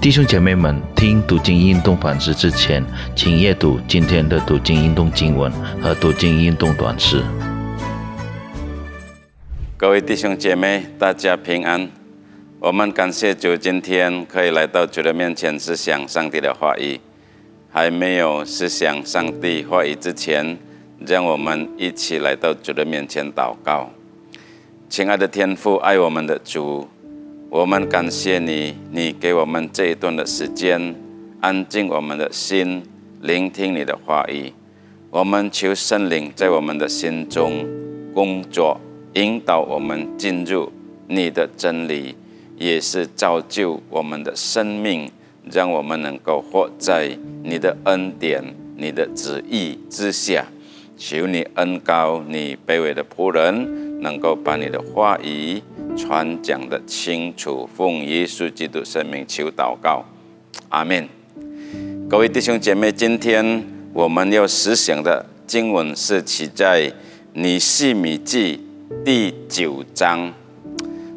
弟兄姐妹们，听读经运动反思之前，请阅读今天的读经运动经文和读经运动短诗。各位弟兄姐妹，大家平安。我们感谢主，今天可以来到主的面前思想上帝的话语。还没有思想上帝话语之前，让我们一起来到主的面前祷告。亲爱的天父，爱我们的主。我们感谢你，你给我们这一段的时间，安静我们的心，聆听你的话语。我们求圣灵在我们的心中工作，引导我们进入你的真理，也是造就我们的生命，让我们能够活在你的恩典、你的旨意之下。求你恩高你卑微的仆人，能够把你的话语。传讲的清楚，奉耶稣基督圣名求祷告，阿门。各位弟兄姐妹，今天我们要思想的经文是起在尼西米记第九章。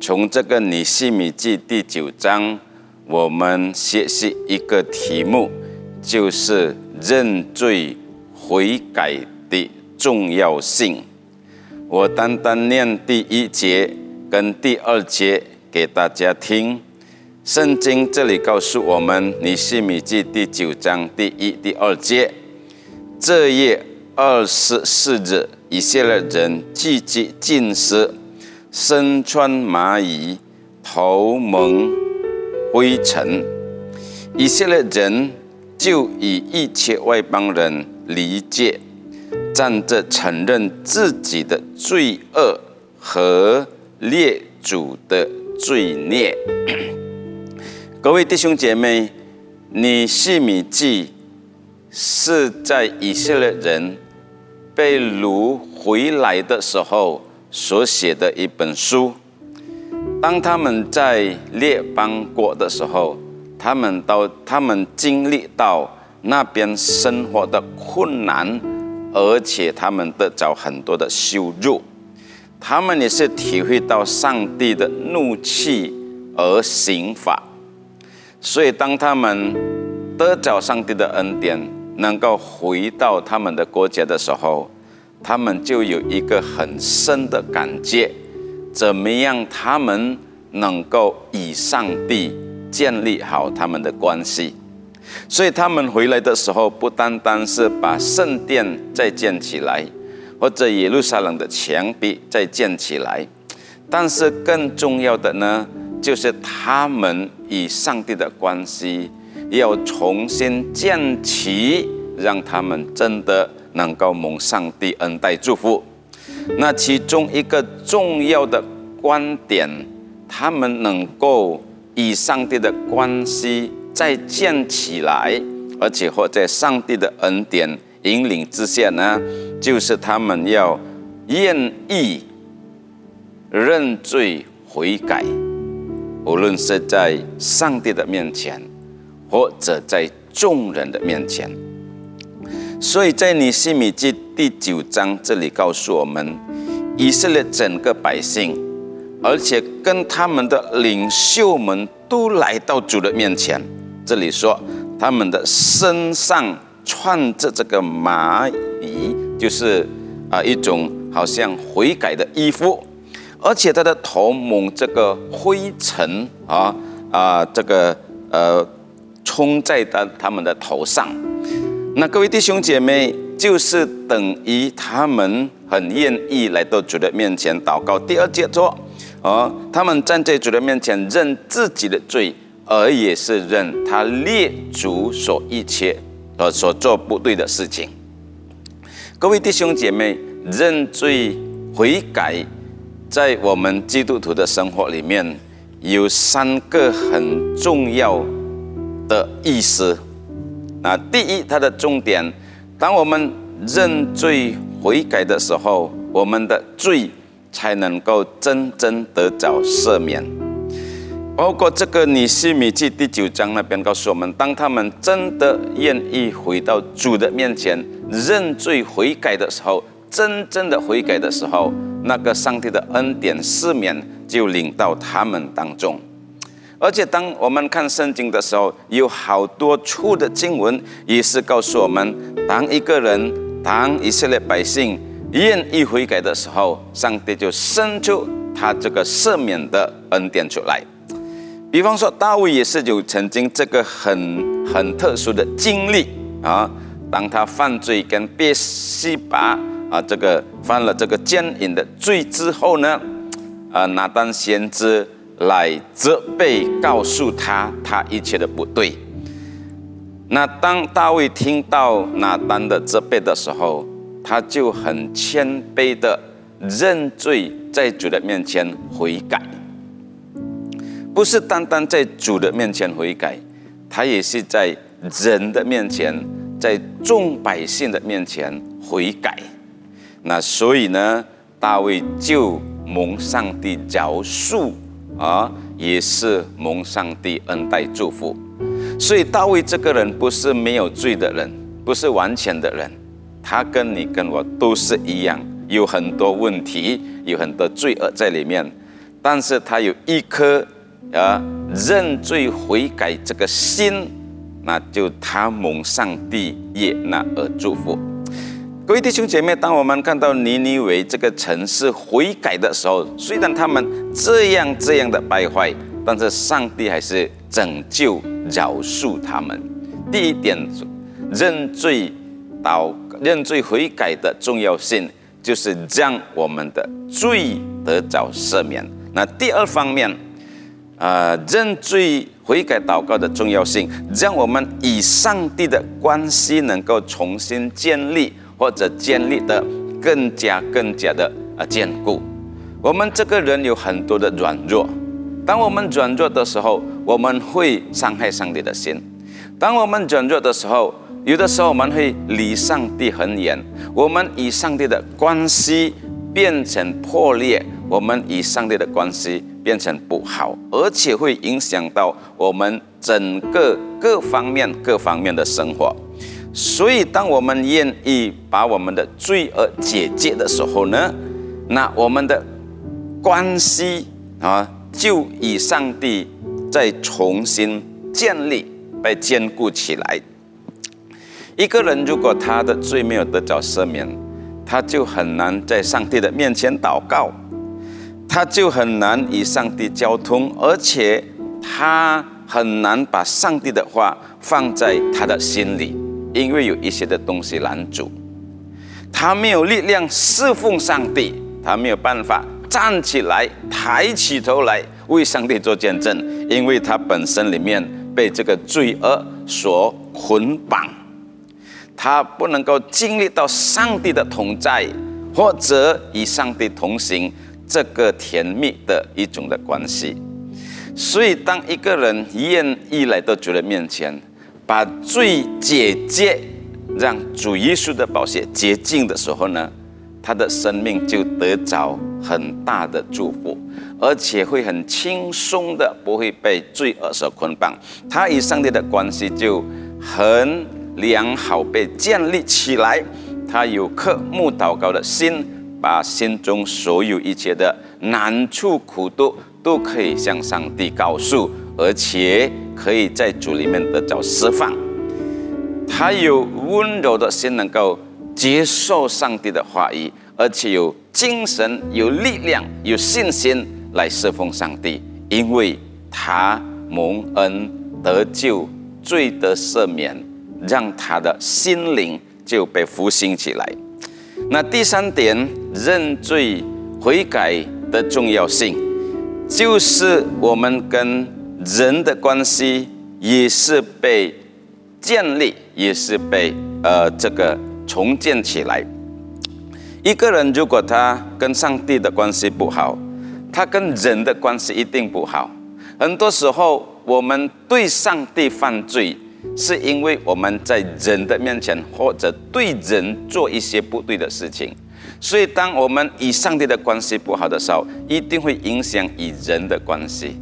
从这个尼西米记第九章，我们学习一个题目，就是认罪悔改的重要性。我单单念第一节。跟第二节给大家听，圣经这里告诉我们，尼西米记第九章第一、第二节，这夜二十四日，以色列人聚集进食，身穿麻衣，头蒙灰尘，以色列人就以一切外邦人离界，站着承认自己的罪恶和。列祖的罪孽，各位弟兄姐妹，你细米记是在以色列人被掳回来的时候所写的一本书。当他们在列邦国的时候，他们到他们经历到那边生活的困难，而且他们得着很多的羞辱。他们也是体会到上帝的怒气而刑罚，所以当他们得着上帝的恩典，能够回到他们的国家的时候，他们就有一个很深的感觉：怎么样，他们能够与上帝建立好他们的关系？所以他们回来的时候，不单单是把圣殿再建起来。或者耶路撒冷的墙壁再建起来，但是更重要的呢，就是他们与上帝的关系要重新建起，让他们真的能够蒙上帝恩待祝福。那其中一个重要的观点，他们能够与上帝的关系再建起来，而且或在上帝的恩典。引领之下呢，就是他们要愿意认罪悔改，无论是在上帝的面前，或者在众人的面前。所以在尼西米记第九章这里告诉我们，以色列整个百姓，而且跟他们的领袖们都来到主的面前。这里说他们的身上。穿着这个麻衣，就是啊一种好像悔改的衣服，而且他的头蒙这个灰尘啊啊，这个呃冲在他他们的头上。那各位弟兄姐妹，就是等于他们很愿意来到主的面前祷告。第二节说，啊，他们站在主的面前认自己的罪，而也是认他列祖所一切。呃，所做不对的事情，各位弟兄姐妹，认罪悔改，在我们基督徒的生活里面，有三个很重要的意思。那第一，它的重点，当我们认罪悔改的时候，我们的罪才能够真正得着赦免。包括这个《尼西米记》第九章那边告诉我们，当他们真的愿意回到主的面前认罪悔改的时候，真正的悔改的时候，那个上帝的恩典赦免就领到他们当中。而且当我们看圣经的时候，有好多处的经文也是告诉我们，当一个人，当以色列百姓愿意悔改的时候，上帝就伸出他这个赦免的恩典出来。比方说，大卫也是有曾经这个很很特殊的经历啊，当他犯罪跟别西拔啊这个犯了这个奸淫的罪之后呢，啊，拿单先知。来责备，告诉他他一切的不对。那当大卫听到拿单的责备的时候，他就很谦卑的认罪，在主的面前悔改。不是单单在主的面前悔改，他也是在人的面前，在众百姓的面前悔改。那所以呢，大卫就蒙上帝饶恕。啊，也是蒙上帝恩待祝福，所以大卫这个人不是没有罪的人，不是完全的人，他跟你跟我都是一样，有很多问题，有很多罪恶在里面，但是他有一颗啊认罪悔改这个心，那就他蒙上帝悦纳而祝福。各位弟兄姐妹，当我们看到尼尼微这个城市悔改的时候，虽然他们这样这样的败坏，但是上帝还是拯救饶恕他们。第一点，认罪祷认罪悔改的重要性，就是让我们的罪得着赦免。那第二方面，啊，认罪悔改祷告的重要性，让我们与上帝的关系能够重新建立。或者建立的更加更加的啊坚固。我们这个人有很多的软弱，当我们软弱的时候，我们会伤害上帝的心；当我们软弱的时候，有的时候我们会离上帝很远，我们与上帝的关系变成破裂，我们与上帝的关系变成不好，而且会影响到我们整个各方面各方面的生活。所以，当我们愿意把我们的罪恶解决的时候呢，那我们的关系啊，就与上帝再重新建立、被坚固起来。一个人如果他的罪没有得着赦免，他就很难在上帝的面前祷告，他就很难与上帝交通，而且他很难把上帝的话放在他的心里。因为有一些的东西拦阻，他没有力量侍奉上帝，他没有办法站起来抬起头来为上帝做见证，因为他本身里面被这个罪恶所捆绑，他不能够经历到上帝的同在，或者与上帝同行这个甜蜜的一种的关系。所以，当一个人愿意来到主的面前，把罪解决，让主耶稣的宝血洁净的时候呢，他的生命就得着很大的祝福，而且会很轻松的，不会被罪恶所捆绑。他与上帝的关系就很良好，被建立起来。他有颗慕祷告的心，把心中所有一切的难处苦毒都可以向上帝告诉。而且可以在主里面得到释放，他有温柔的心，能够接受上帝的话语，而且有精神、有力量、有信心来侍奉上帝，因为他蒙恩得救、罪得赦免，让他的心灵就被复兴起来。那第三点，认罪悔改的重要性，就是我们跟。人的关系也是被建立，也是被呃这个重建起来。一个人如果他跟上帝的关系不好，他跟人的关系一定不好。很多时候，我们对上帝犯罪，是因为我们在人的面前或者对人做一些不对的事情。所以，当我们与上帝的关系不好的时候，一定会影响与人的关系。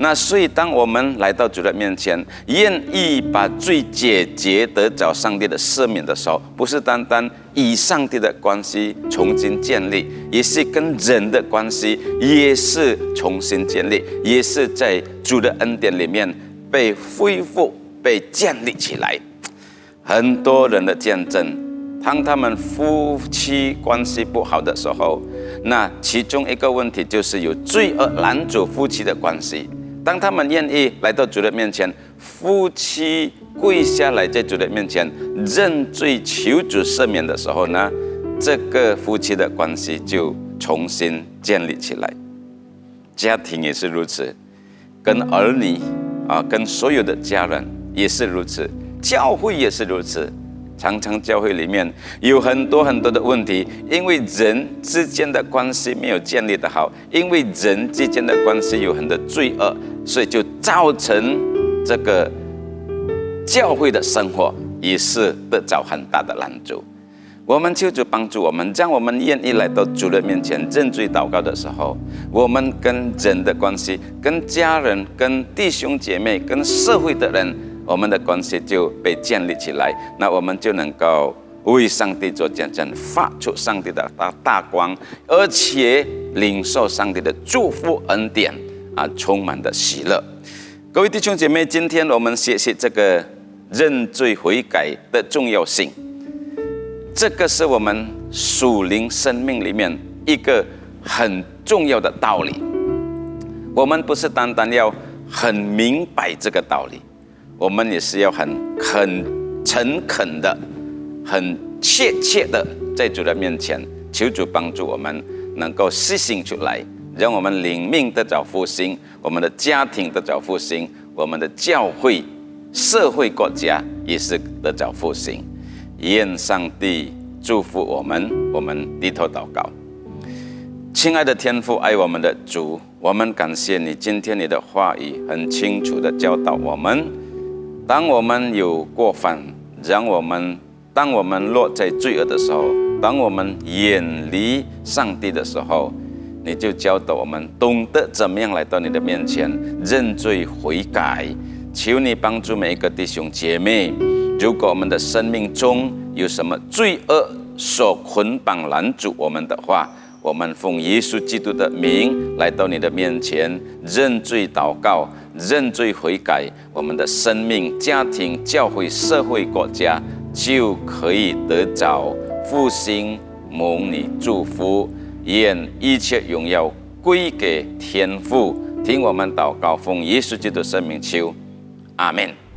那所以，当我们来到主的面前，愿意把罪解决得找上帝的赦免的时候，不是单单与上帝的关系重新建立，也是跟人的关系也是重新建立，也是在主的恩典里面被恢复、被建立起来。很多人的见证。当他们夫妻关系不好的时候，那其中一个问题就是有罪恶拦阻夫妻的关系。当他们愿意来到主的面前，夫妻跪下来在主的面前认罪求主赦免的时候呢，这个夫妻的关系就重新建立起来。家庭也是如此，跟儿女啊，跟所有的家人也是如此，教会也是如此。常常教会里面有很多很多的问题，因为人之间的关系没有建立的好，因为人之间的关系有很多罪恶，所以就造成这个教会的生活也是得着很大的拦阻。我们求主帮助我们，让我们愿意来到主的面前认罪祷告的时候，我们跟人的关系、跟家人、跟弟兄姐妹、跟社会的人。我们的关系就被建立起来，那我们就能够为上帝做见证，发出上帝的大大光，而且领受上帝的祝福恩典啊，充满的喜乐。各位弟兄姐妹，今天我们学习这个认罪悔改的重要性，这个是我们属灵生命里面一个很重要的道理。我们不是单单要很明白这个道理。我们也是要很很诚恳的、很切切的在主的面前求主帮助我们，能够实行出来，让我们灵命得着复兴，我们的家庭得着复兴，我们的教会、社会、国家也是得着复兴。愿上帝祝福我们，我们低头祷告。亲爱的天父，爱我们的主，我们感谢你，今天你的话语很清楚的教导我们。当我们有过犯，让我们当我们落在罪恶的时候，当我们远离上帝的时候，你就教导我们懂得怎么样来到你的面前认罪悔改。求你帮助每一个弟兄姐妹，如果我们的生命中有什么罪恶所捆绑拦阻我们的话，我们奉耶稣基督的名来到你的面前认罪祷告。认罪悔改，我们的生命、家庭、教会、社会、国家就可以得着复兴、蒙你祝福。愿一切荣耀归给天父。听我们祷告，奉耶稣基督的圣名求，阿门。